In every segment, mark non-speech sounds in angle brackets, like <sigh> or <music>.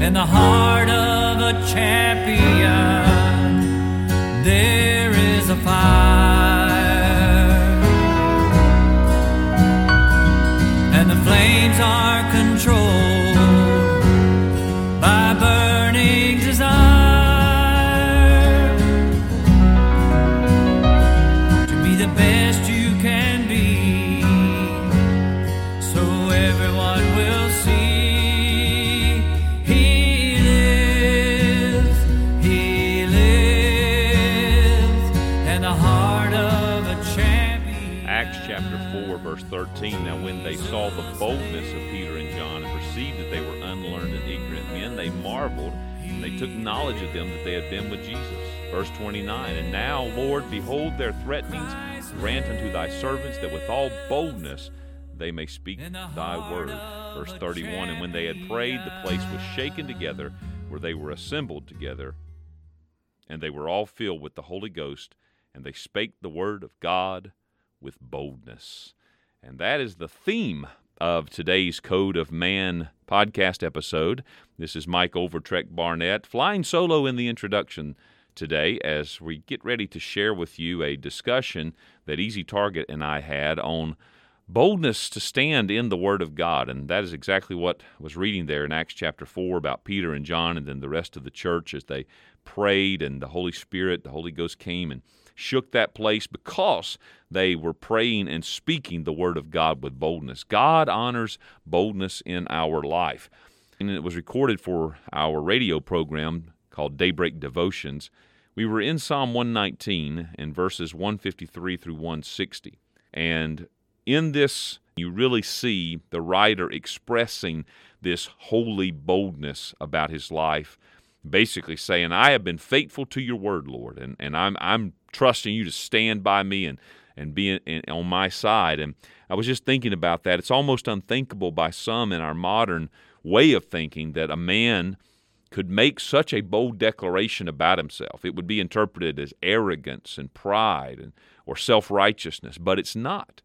In the heart of a champion, there is a fire. Now, when they saw the boldness of Peter and John and perceived that they were unlearned and ignorant men, they marveled and they took knowledge of them that they had been with Jesus. Verse 29 And now, Lord, behold their threatenings. Grant unto thy servants that with all boldness they may speak thy word. Verse 31 And when they had prayed, the place was shaken together where they were assembled together, and they were all filled with the Holy Ghost, and they spake the word of God with boldness. And that is the theme of today's Code of Man podcast episode. This is Mike Overtrek Barnett flying solo in the introduction today as we get ready to share with you a discussion that Easy Target and I had on boldness to stand in the Word of God. And that is exactly what I was reading there in Acts chapter 4 about Peter and John and then the rest of the church as they prayed and the Holy Spirit, the Holy Ghost came and shook that place because they were praying and speaking the Word of God with boldness. God honors boldness in our life. And it was recorded for our radio program called Daybreak Devotions. We were in Psalm 119 and verses 153 through 160. And in this, you really see the writer expressing this holy boldness about his life, basically saying, I have been faithful to your word, Lord, and, and I'm, I'm trusting you to stand by me and, and be on my side. And I was just thinking about that. It's almost unthinkable by some in our modern way of thinking that a man could make such a bold declaration about himself. It would be interpreted as arrogance and pride and, or self righteousness, but it's not.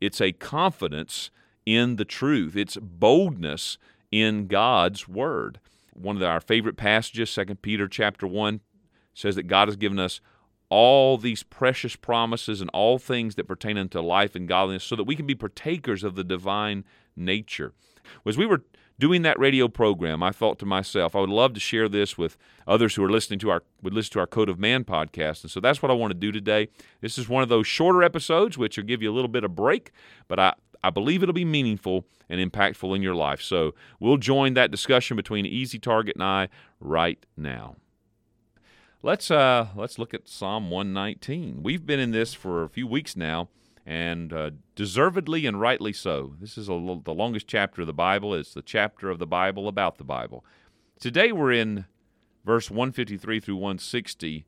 It's a confidence in the truth. It's boldness in God's word. One of our favorite passages, 2 Peter chapter 1, says that God has given us all these precious promises and all things that pertain unto life and godliness so that we can be partakers of the divine nature. As we were doing that radio program, I thought to myself, I would love to share this with others who are listening to our would listen to our Code of Man podcast. And so that's what I want to do today. This is one of those shorter episodes which will give you a little bit of break, but I I believe it'll be meaningful and impactful in your life. So we'll join that discussion between Easy Target and I right now. Let's uh let's look at Psalm 119. We've been in this for a few weeks now, and uh, deservedly and rightly so. This is the longest chapter of the Bible. It's the chapter of the Bible about the Bible. Today we're in verse 153 through 160.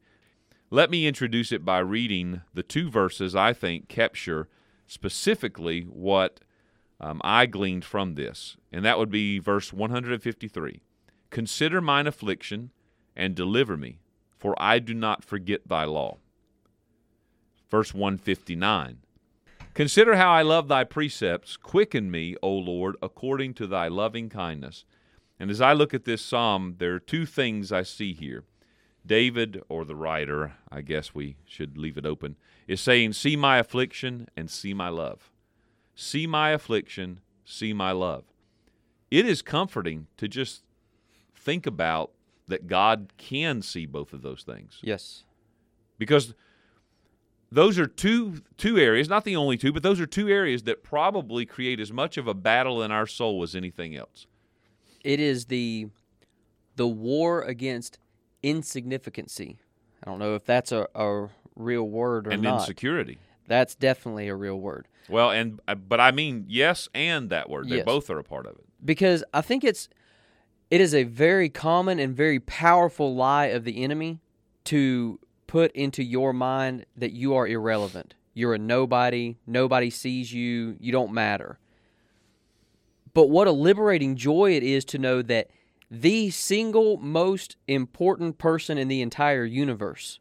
Let me introduce it by reading the two verses I think capture specifically what um, I gleaned from this, and that would be verse 153. Consider mine affliction and deliver me, for I do not forget thy law. Verse 159. Consider how I love thy precepts. Quicken me, O Lord, according to thy loving kindness. And as I look at this psalm, there are two things I see here. David, or the writer, I guess we should leave it open, is saying, See my affliction and see my love. See my affliction, see my love. It is comforting to just think about that God can see both of those things Yes. because those are two two areas, not the only two, but those are two areas that probably create as much of a battle in our soul as anything else. It is the the war against insignificancy. I don't know if that's a, a real word or and not. insecurity. That's definitely a real word. Well, and uh, but I mean yes and that word. They Yes. both are a part of it. because I think it's it is a very common and very powerful lie of the enemy to put into your mind that you are irrelevant. You're a nobody, nobody sees you, you don't matter. But what a liberating joy it is to know that the single most important person in the entire universe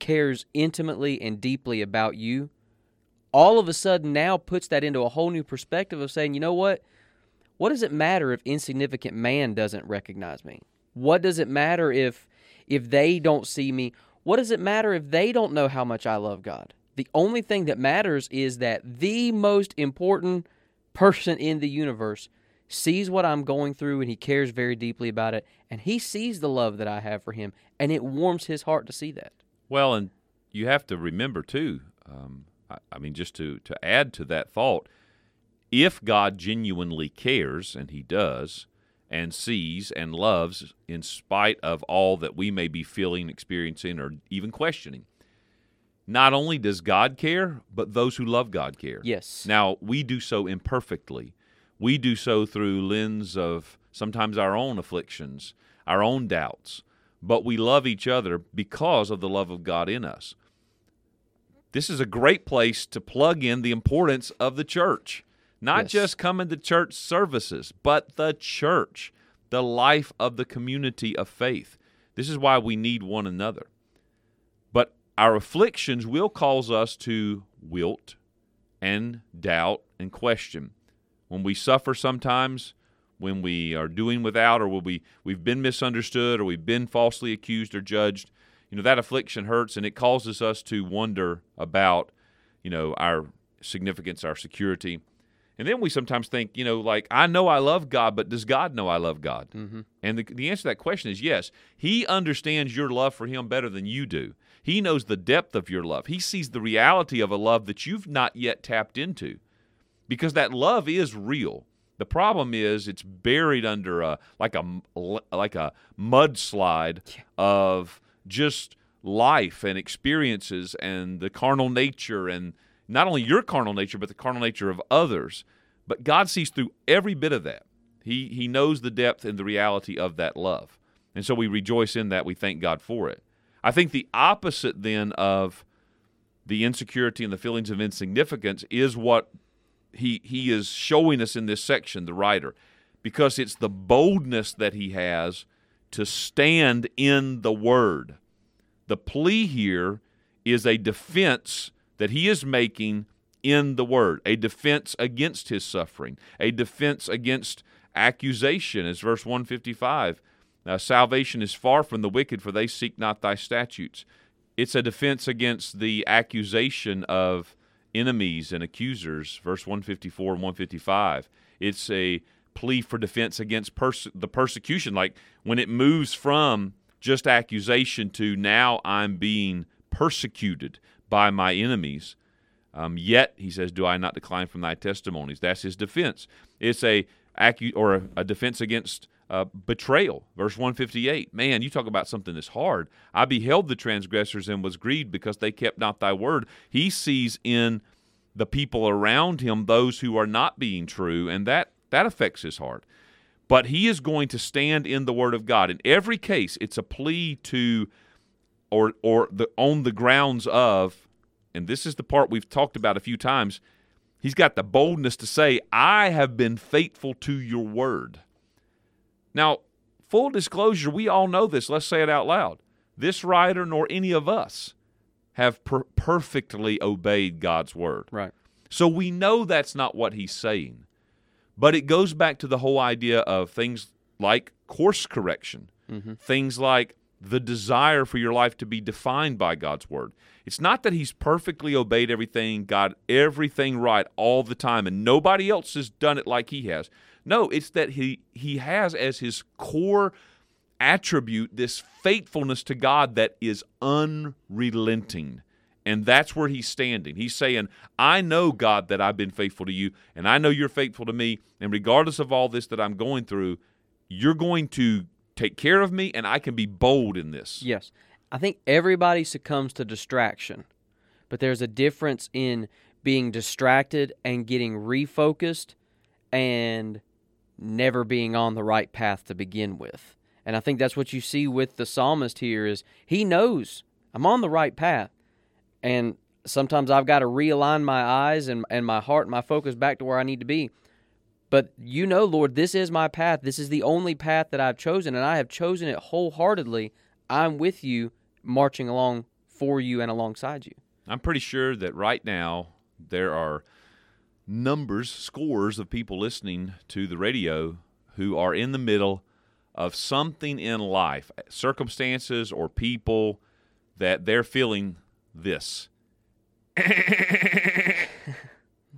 cares intimately and deeply about you. All of a sudden now puts that into a whole new perspective of saying, you know what? What does it matter if insignificant man doesn't recognize me? What does it matter if if they don't see me? What does it matter if they don't know how much I love God? The only thing that matters is that the most important person in the universe sees what I'm going through and he cares very deeply about it and he sees the love that I have for him and it warms his heart to see that. Well, and you have to remember too. Um, I, I mean, just to to add to that thought, if God genuinely cares, and He does, and sees and loves, in spite of all that we may be feeling, experiencing, or even questioning. Not only does God care, but those who love God care. Yes. Now we do so imperfectly. We do so through lens of sometimes our own afflictions, our own doubts, but we love each other because of the love of God in us. This is a great place to plug in the importance of the church. Not Yes. just coming to church services, but the church, the life of the community of faith. This is why we need one another. But our afflictions will cause us to wilt and doubt and question. When we suffer sometimes, when we are doing without, or when we, we've been misunderstood, or we've been falsely accused or judged, you know, that affliction hurts and it causes us to wonder about, you know, our significance, our security. And then we sometimes think, you know, like, I know I love God, but does God know I love God? Mm-hmm. And the, the answer to that question is yes. He understands your love for Him better than you do. He knows the depth of your love. He sees the reality of a love that you've not yet tapped into because that love is real. The problem is it's buried under a like a like a mudslide of just life and experiences and the carnal nature and not only your carnal nature but the carnal nature of others. But God sees through every bit of that. He he knows the depth and the reality of that love. And so we rejoice in that. We thank God for it. I think the opposite then of the insecurity and the feelings of insignificance is what he he is showing us in this section, the writer, because it's the boldness that he has to stand in the word. The plea here is a defense that he is making in the word, a defense against his suffering, a defense against accusation, as verse 155. Uh, salvation is far from the wicked, for they seek not thy statutes. It's a defense against the accusation of enemies and accusers, verse 154 and 155. It's a plea for defense against pers- the persecution, like when it moves from just accusation to now I'm being persecuted by my enemies. Um, yet, he says, do I not decline from thy testimonies? That's his defense. It's a acu- or a, a defense against uh, betrayal. Verse 158. Man, you talk about something that's hard. I beheld the transgressors and was grieved because they kept not thy word. He sees in the people around him those who are not being true, and that, that affects his heart. But he is going to stand in the word of God. In every case, it's a plea to or or the on the grounds of, and this is the part we've talked about a few times, he's got the boldness to say, I have been faithful to your word. Now, full disclosure, we all know this. Let's say it out loud. This writer nor any of us have per- perfectly obeyed God's word. Right. So we know that's not what he's saying. But it goes back to the whole idea of things like course correction, mm-hmm. things like the desire for your life to be defined by God's word. It's not that he's perfectly obeyed everything, got everything right all the time, and nobody else has done it like he has. No, it's that he he has as his core attribute this faithfulness to God that is unrelenting. And that's where he's standing. He's saying, I know, God, that I've been faithful to you, and I know you're faithful to me. And regardless of all this that I'm going through, you're going to take care of me, and I can be bold in this. Yes. I think everybody succumbs to distraction, but there's a difference in being distracted and getting refocused and never being on the right path to begin with. And I think that's what you see with the psalmist here is he knows I'm on the right path. And sometimes I've got to realign my eyes and, and my heart and my focus back to where I need to be. But you know, Lord, this is my path. This is the only path that I've chosen, and I have chosen it wholeheartedly. I'm with you, marching along for you and alongside you. I'm pretty sure that right now there are numbers, scores of people listening to the radio who are in the middle of something in life, circumstances or people that they're feeling this.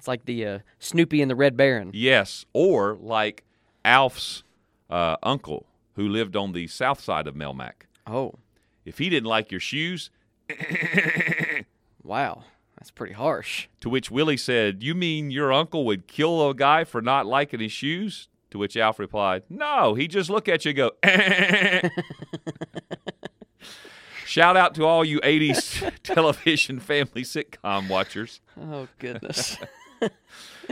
It's like the uh, Snoopy and the Red Baron. Yes, or like Alf's uh, uncle who lived on the south side of Melmac. Oh, If he didn't like your shoes, <coughs> wow. That's pretty harsh. to which Willie said, You mean your uncle would kill a guy for not liking his shoes? To which Alf replied, No, he just look at you and go, <laughs> Shout out to all you 80s <laughs> television family sitcom watchers. Oh, goodness. <laughs> <laughs>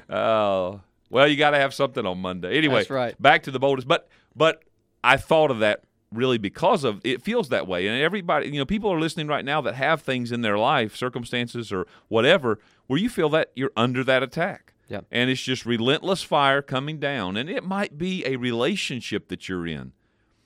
Oh, well, you got to have something on Monday. Anyway, That's right. back to the boldest. But but I thought of that really because of it feels that way, and everybody, you know, people are listening right now that have things in their life, circumstances or whatever, where you feel that you're under that attack. Yep. And it's just relentless fire coming down, and it might be a relationship that you're in.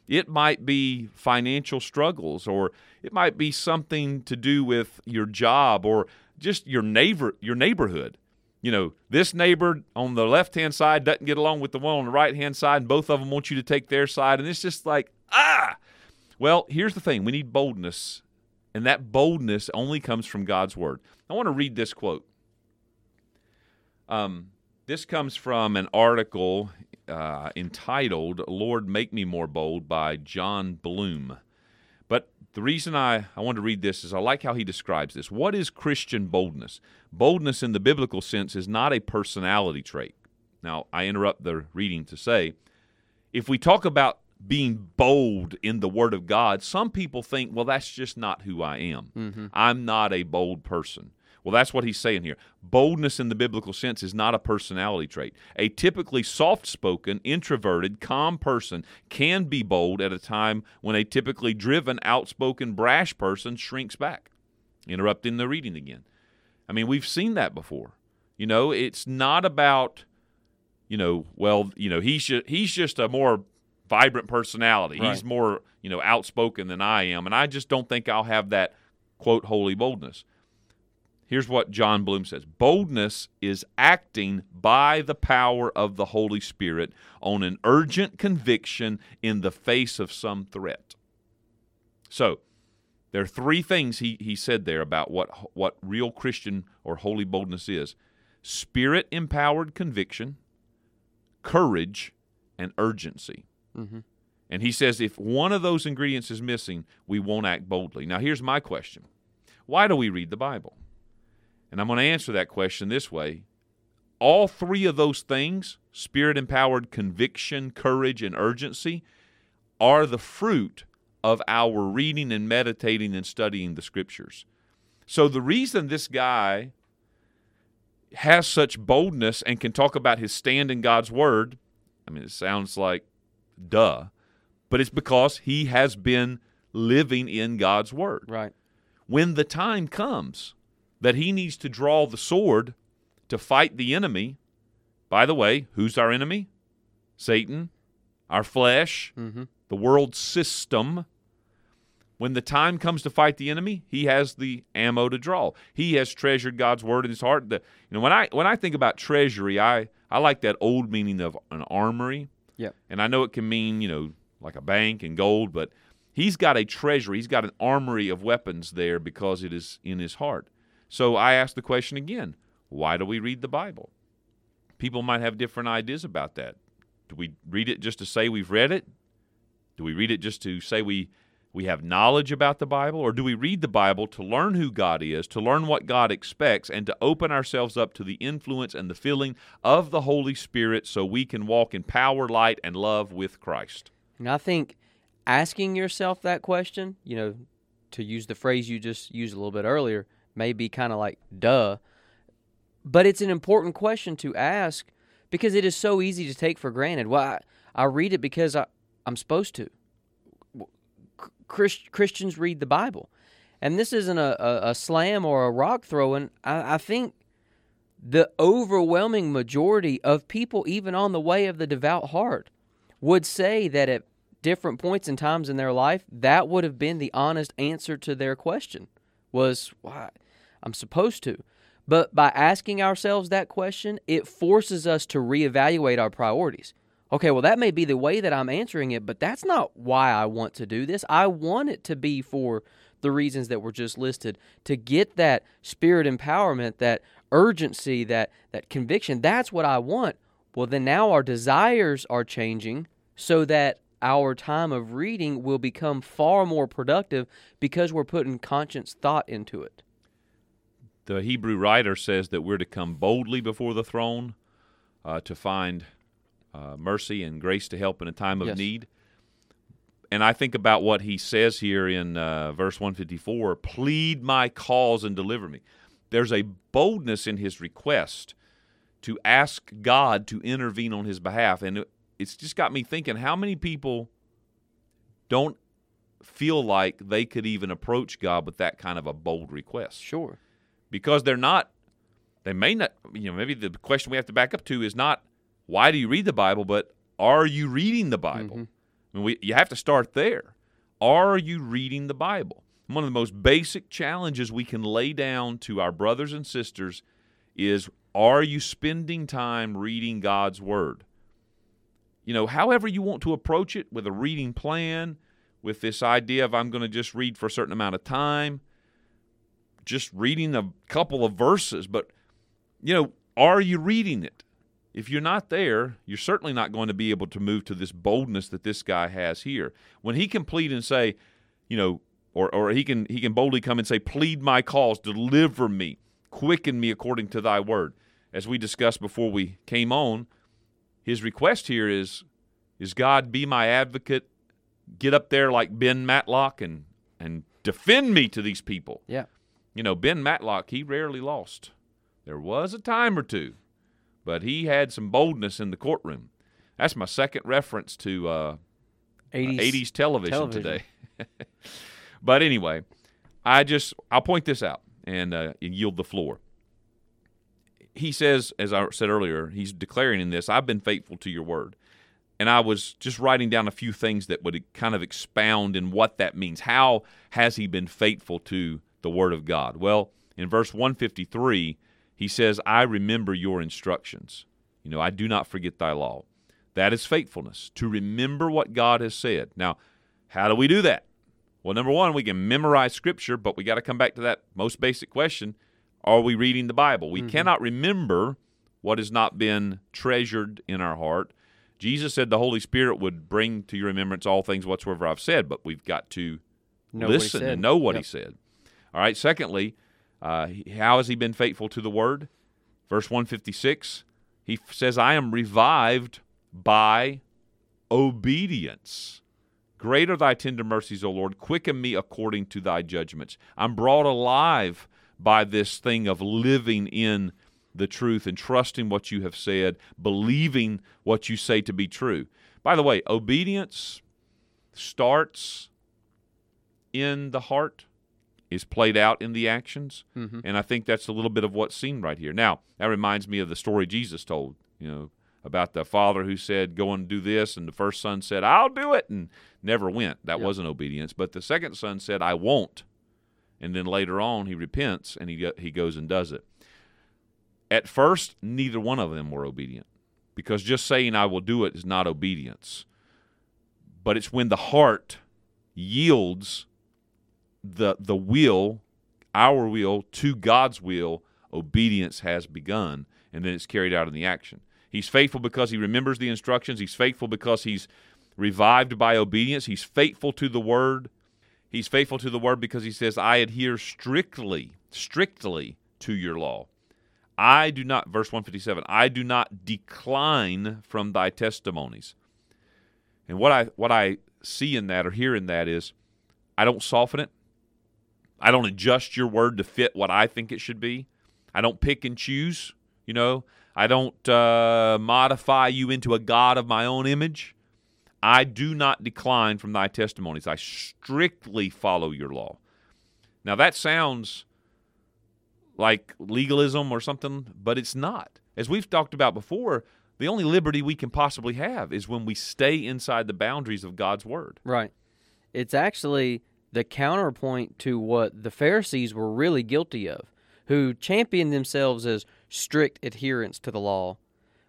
It might be financial struggles, or it might be something to do with your job, or just your neighbor, your neighborhood. You know, this neighbor on the left hand side doesn't get along with the one on the right hand side, and both of them want you to take their side, and it's just like ah. Well, here's the thing: we need boldness, and that boldness only comes from God's word. I want to read this quote. Um, this comes from an article uh, entitled Lord Make Me More Bold by John Bloom. The reason I, I want to read this is I like how he describes this. What is Christian boldness? Boldness in the biblical sense is not a personality trait. Now, I interrupt the reading to say if we talk about being bold in the Word of God, some people think, well, that's just not who I am. Mm-hmm. I'm not a bold person. Well, that's what he's saying here. Boldness in the biblical sense is not a personality trait. A typically soft spoken, introverted, calm person can be bold at a time when a typically driven, outspoken, brash person shrinks back. Interrupting the reading again. I mean, we've seen that before. You know, it's not about, you know, well, you know, he's just, he's just a more vibrant personality. He's more, you know, outspoken than I am, and I just don't think I'll have that quote holy boldness. Here's what John Bloom says Boldness is acting by the power of the Holy Spirit on an urgent conviction in the face of some threat. So, there are three things he, he said there about what, what real Christian or holy boldness is spirit empowered conviction, courage, and urgency. Mm-hmm. And he says if one of those ingredients is missing, we won't act boldly. Now, here's my question Why do we read the Bible? And I'm going to answer that question this way. All three of those things spirit empowered conviction, courage, and urgency are the fruit of our reading and meditating and studying the scriptures. So, the reason this guy has such boldness and can talk about his stand in God's word, I mean, it sounds like duh, but it's because he has been living in God's word Right. when the time comes that he needs to draw the sword to fight the enemy, by the way, who's our enemy? Satan, our flesh, Mm-hmm. the world system. When the time comes to fight the enemy, he has the ammo to draw. He has treasured God's word in his heart. The, you know, when I when I think about treasury, I I like that old meaning of an armory. Yeah. And I know it can mean, you know, like a bank and gold, but he's got a treasury. He's got an armory of weapons there because it is in his heart. So I ask the question again why do we read the Bible? People might have different ideas about that. Do we read it just to say we've read it? Do we read it just to say we, we have knowledge about the Bible? Or do we read the Bible to learn who God is, to learn what God expects, and to open ourselves up to the influence and the filling of the Holy Spirit so we can walk in power, light, and love with Christ? And I think asking yourself that question, you know, to use the phrase you just used a little bit earlier, may be kind of like duh. But it's an important question to ask because it is so easy to take for granted. Well, I, I read it because I, I'm supposed to. Chris, Christians read the Bible. And this isn't a, a, a slam or a rock throwing. I, I think the overwhelming majority of people, even on the way of the devout heart, would say that at different points and times in their life, that would have been the honest answer to their question was, why? I'm supposed to. But by asking ourselves that question, it forces us to reevaluate our priorities. Okay, well, that may be the way that I'm answering it, but that's not why I want to do this. I want it to be for the reasons that were just listed to get that spirit empowerment, that urgency, that, that conviction. That's what I want. Well, then now our desires are changing so that our time of reading will become far more productive because we're putting conscious thought into it. The Hebrew writer says that we're to come boldly before the throne uh, to find uh, mercy and grace to help in a time of Yes. need. And I think about what he says here in uh, verse 154 plead my cause and deliver me. There's a boldness in his request to ask God to intervene on his behalf. And it's just got me thinking how many people don't feel like they could even approach God with that kind of a bold request? Sure. Because they're not they may not you know maybe the question we have to back up to is not why do you read the bible but are you reading the bible? Mm-hmm. I mean, we, you have to start there. Are you reading the bible? One of the most basic challenges we can lay down to our brothers and sisters is are you spending time reading god's word? You know however you want to approach it with a reading plan with this idea of i'm going to just read for a certain amount of time just reading a couple of verses, but you know, are you reading it? If you're not there, you're certainly not going to be able to move to this boldness that this guy has here. When he can plead and say, you know, or, or he can he can boldly come and say, Plead my cause, deliver me, quicken me according to thy word. As we discussed before we came on, his request here is is God be my advocate, get up there like Ben Matlock and and defend me to these people. Yeah. You know, Ben Matlock, he rarely lost. There was a time or two, but he had some boldness in the courtroom. That's my second reference to uh, 80s, 80s television, television. today. <laughs> but anyway, I just I'll point this out and uh, yield the floor. He says, as I said earlier, he's declaring in this, "I've been faithful to your word." And I was just writing down a few things that would kind of expound in what that means. How has he been faithful to the word of God? Well, in verse 153, he says, I remember your instructions. You know, I do not forget thy law. That is faithfulness, to remember what God has said. Now, how do we do that? Well, number one, we can memorize Scripture, but we got to come back to that most basic question Are we reading the Bible? We cannot remember what has not been treasured in our heart. Jesus said the Holy Spirit would bring to your remembrance all things whatsoever I've said, but we've got to Know listen and know what Yep. he said. All right. Secondly, uh, how has he been faithful to the word? Verse 156, he says, I am revived by obedience. Great are thy tender mercies, O Lord. Quicken me according to thy judgments. I'm brought alive by this thing of living in the truth and trusting what you have said, believing what you say to be true. By the way, obedience starts in the heart, is played out in the actions. Mm-hmm. And I think that's a little bit of what's seen right here. Now, that reminds me of the story Jesus told, you know, about the father who said, Go and do this. And the first son said, I'll do it. And never went. That Yep. wasn't obedience. But the second son said, I won't. And then later on, he repents and he, he goes and does it. At first, neither one of them were obedient because just saying, I will do it is not obedience. But it's when the heart yields the the will, our will to God's will, obedience has begun, and then it's carried out in the action. He's faithful because he remembers the instructions. He's faithful because he's revived by obedience. He's faithful to the word. He's faithful to the word because he says, I adhere strictly, strictly to your law. I do not, verse 157, I do not decline from thy testimonies. And what I what I see in that or hear in that is I don't soften it. I don't adjust your word to fit what I think it should be. I don't pick and choose, you know. I don't uh, modify you into a God of my own image. I do not decline from thy testimonies. I strictly follow your law. Now, that sounds like legalism or something, but it's not. As we've talked about before, the only liberty we can possibly have is when we stay inside the boundaries of God's word. Right. It's actually the counterpoint to what the Pharisees were really guilty of, who championed themselves as strict adherents to the law,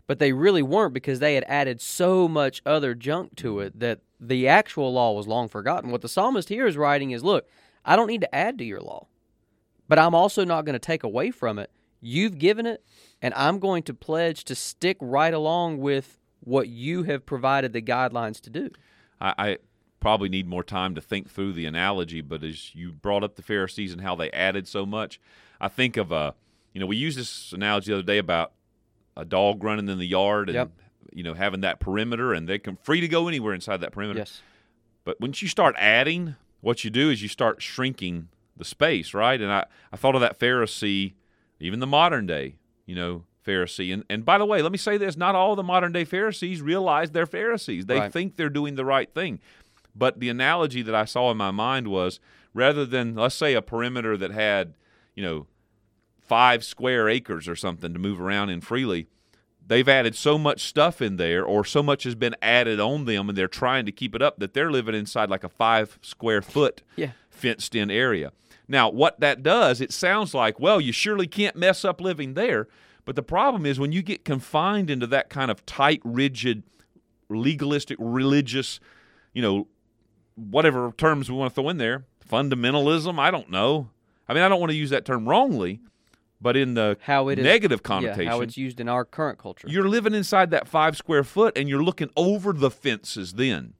but they really weren't because they had added so much other junk to it that the actual law was long forgotten. What the psalmist here is writing is look, I don't need to add to your law, but I'm also not going to take away from it. You've given it, and I'm going to pledge to stick right along with what you have provided the guidelines to do. I, I probably need more time to think through the analogy, but as you brought up the Pharisees and how they added so much, I think of a, you know, we used this analogy the other day about a dog running in the yard and Yep. you know having that perimeter and they can free to go anywhere inside that perimeter. Yes. But once you start adding, what you do is you start shrinking the space, right? And I, I thought of that Pharisee, even the modern day, you know, Pharisee. And and by the way, let me say this: not all the modern day Pharisees realize they're Pharisees. They Right. think they're doing the right thing. But the analogy that I saw in my mind was rather than let's say a perimeter that had, you know, five square acres or something to move around in freely, they've added so much stuff in there or so much has been added on them and they're trying to keep it up that they're living inside like a five square foot Yeah. fenced in area. Now, what that does, it sounds like, well, you surely can't mess up living there. But the problem is when you get confined into that kind of tight, rigid, legalistic, religious, you know, whatever terms we want to throw in there, fundamentalism, I don't know. I mean, I don't want to use that term wrongly, but in the How it is negative Yeah, connotation, how it's used in our current culture. you're living inside that five square foot and you're looking over the fences then.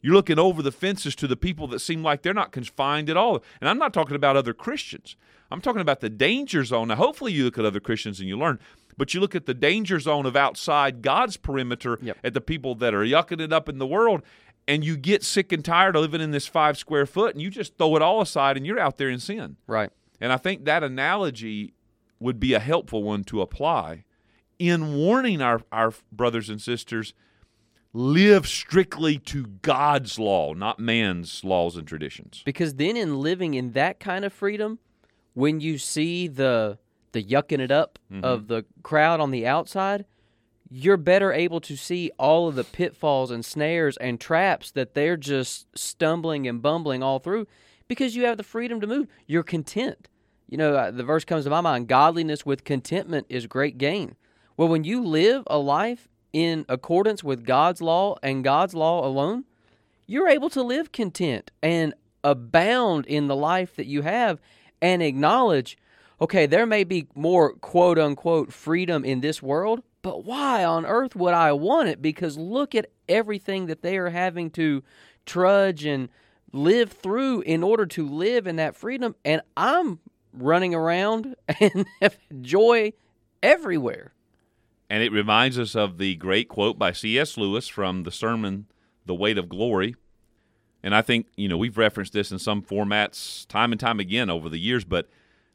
You're looking over the fences to the people that seem like they're not confined at all. And I'm not talking about other Christians. I'm talking about the danger zone. Now, hopefully, you look at other Christians and you learn, but you look at the danger zone of outside God's perimeter Yep. at the people that are yucking it up in the world, and you get sick and tired of living in this five square foot, and you just throw it all aside and you're out there in sin. right. And I think that analogy would be a helpful one to apply in warning our, our brothers and sisters live strictly to God's law, not man's laws and traditions. Because then in living in that kind of freedom, when you see the the yucking it up mm-hmm. of the crowd on the outside, you're better able to see all of the pitfalls and snares and traps that they're just stumbling and bumbling all through because you have the freedom to move. You're content. You know, uh, the verse comes to my mind godliness with contentment is great gain. Well, when you live a life in accordance with God's law and God's law alone, you're able to live content and abound in the life that you have and acknowledge okay, there may be more quote unquote freedom in this world, but why on earth would I want it? Because look at everything that they are having to trudge and live through in order to live in that freedom. And I'm running around <laughs> and have joy everywhere. And it reminds us of the great quote by C.S. Lewis from the sermon, The Weight of Glory. And I think, you know, we've referenced this in some formats time and time again over the years, but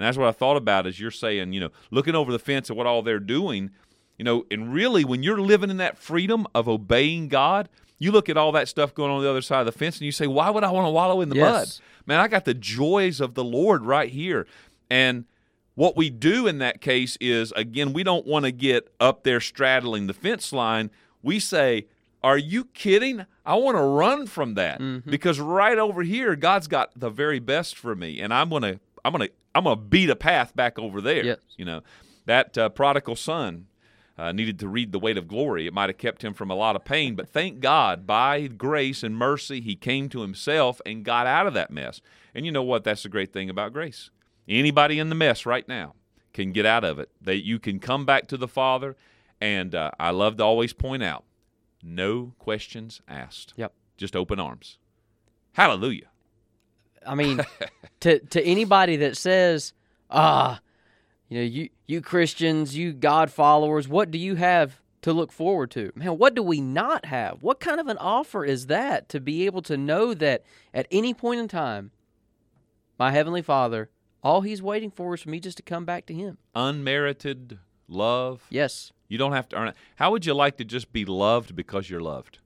And that's what I thought about as you're saying, you know, looking over the fence at what all they're doing, you know, and really when you're living in that freedom of obeying God, you look at all that stuff going on the other side of the fence and you say, why would I want to wallow in the mud? Man, I got the joys of the Lord right here. And what we do in that case is, again, we don't want to get up there straddling the fence line. We say, Are you kidding? I want to run from that mm-hmm. because right over here, God's got the very best for me, and I'm gonna, I'm gonna, I'm gonna beat a path back over there. Yes. You know, that uh, prodigal son uh, needed to read the weight of glory. It might have kept him from a lot of pain, but thank God, by grace and mercy, he came to himself and got out of that mess. And you know what? That's the great thing about grace. Anybody in the mess right now can get out of it. That you can come back to the Father, and uh, I love to always point out, no questions asked. Yep. Just open arms. Hallelujah. I mean, to to anybody that says, ah, you know, you you Christians, you God followers, what do you have to look forward to? Man, what do we not have? What kind of an offer is that to be able to know that at any point in time, my heavenly Father, all He's waiting for is for me just to come back to Him. Unmerited love, Yes, You don't have to earn it. How would you like to just be loved because you're loved?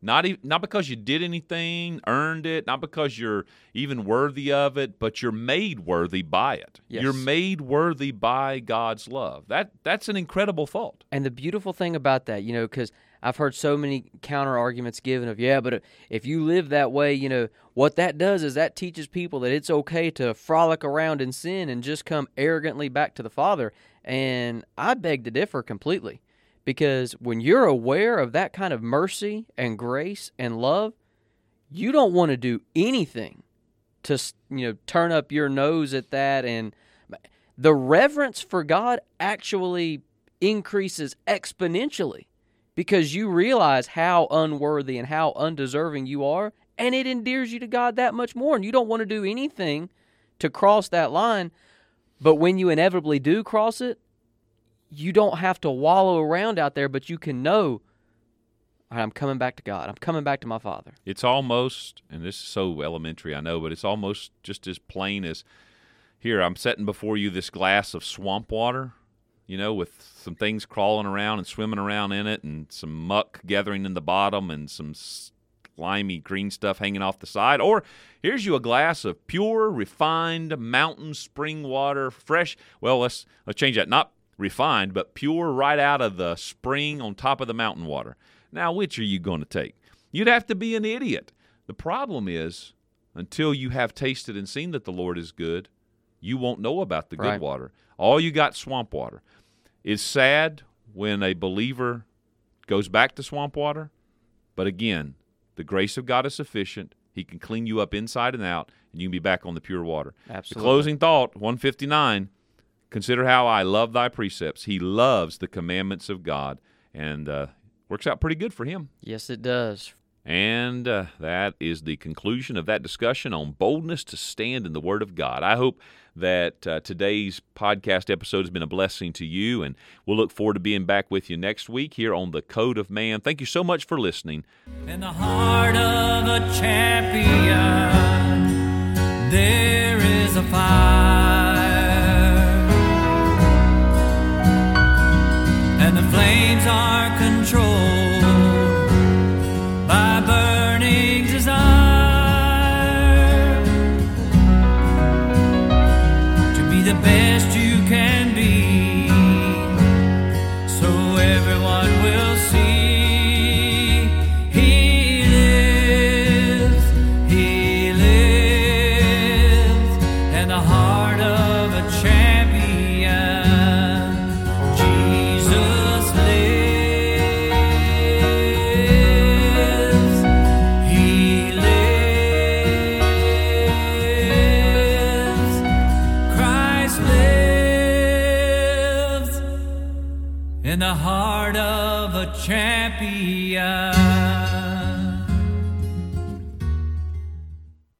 Not even not because you did anything, earned it, not because you're even worthy of it, but you're made worthy by it. Yes. You're made worthy by God's love. That that's an incredible thought. And the beautiful thing about that, you know, because I've heard so many counter arguments given of, yeah, but if you live that way, you know, what that does is that teaches people that it's okay to frolic around in sin and just come arrogantly back to the Father. And I beg to differ completely because when you're aware of that kind of mercy and grace and love, you don't want to do anything to, you know, turn up your nose at that. And the reverence for God actually increases exponentially because you realize how unworthy and how undeserving you are, and it endears you to God that much more. And you don't want to do anything to cross that line. But when you inevitably do cross it, you don't have to wallow around out there, but you can know, I'm coming back to God. I'm coming back to my Father. It's almost, and this is so elementary, I know, but it's almost just as plain as here, I'm setting before you this glass of swamp water you know, with some things crawling around and swimming around in it, and some muck gathering in the bottom, and some slimy green stuff hanging off the side. Or here's you a glass of pure, refined mountain spring water, fresh. Well, let's let's change that. Not refined, but pure, right out of the spring on top of the mountain water. Now, which are you going to take? You'd have to be an idiot. The problem is, until you have tasted and seen that the Lord is good, you won't know about the good water. All you got swamp water. It's sad when a believer goes back to swamp water, but again, the grace of God is sufficient. He can clean you up inside and out, and you can be back on the pure water. Absolutely. The closing thought, 159 Consider how I love thy precepts. He loves the commandments of God, and uh, works out pretty good for him. Yes, it does. And uh, that is the conclusion of that discussion on boldness to stand in the Word of God. I hope that uh, today's podcast episode has been a blessing to you, and we'll look forward to being back with you next week here on The Code of Man. Thank you so much for listening. In the heart of a champion, there is a fire, and the flames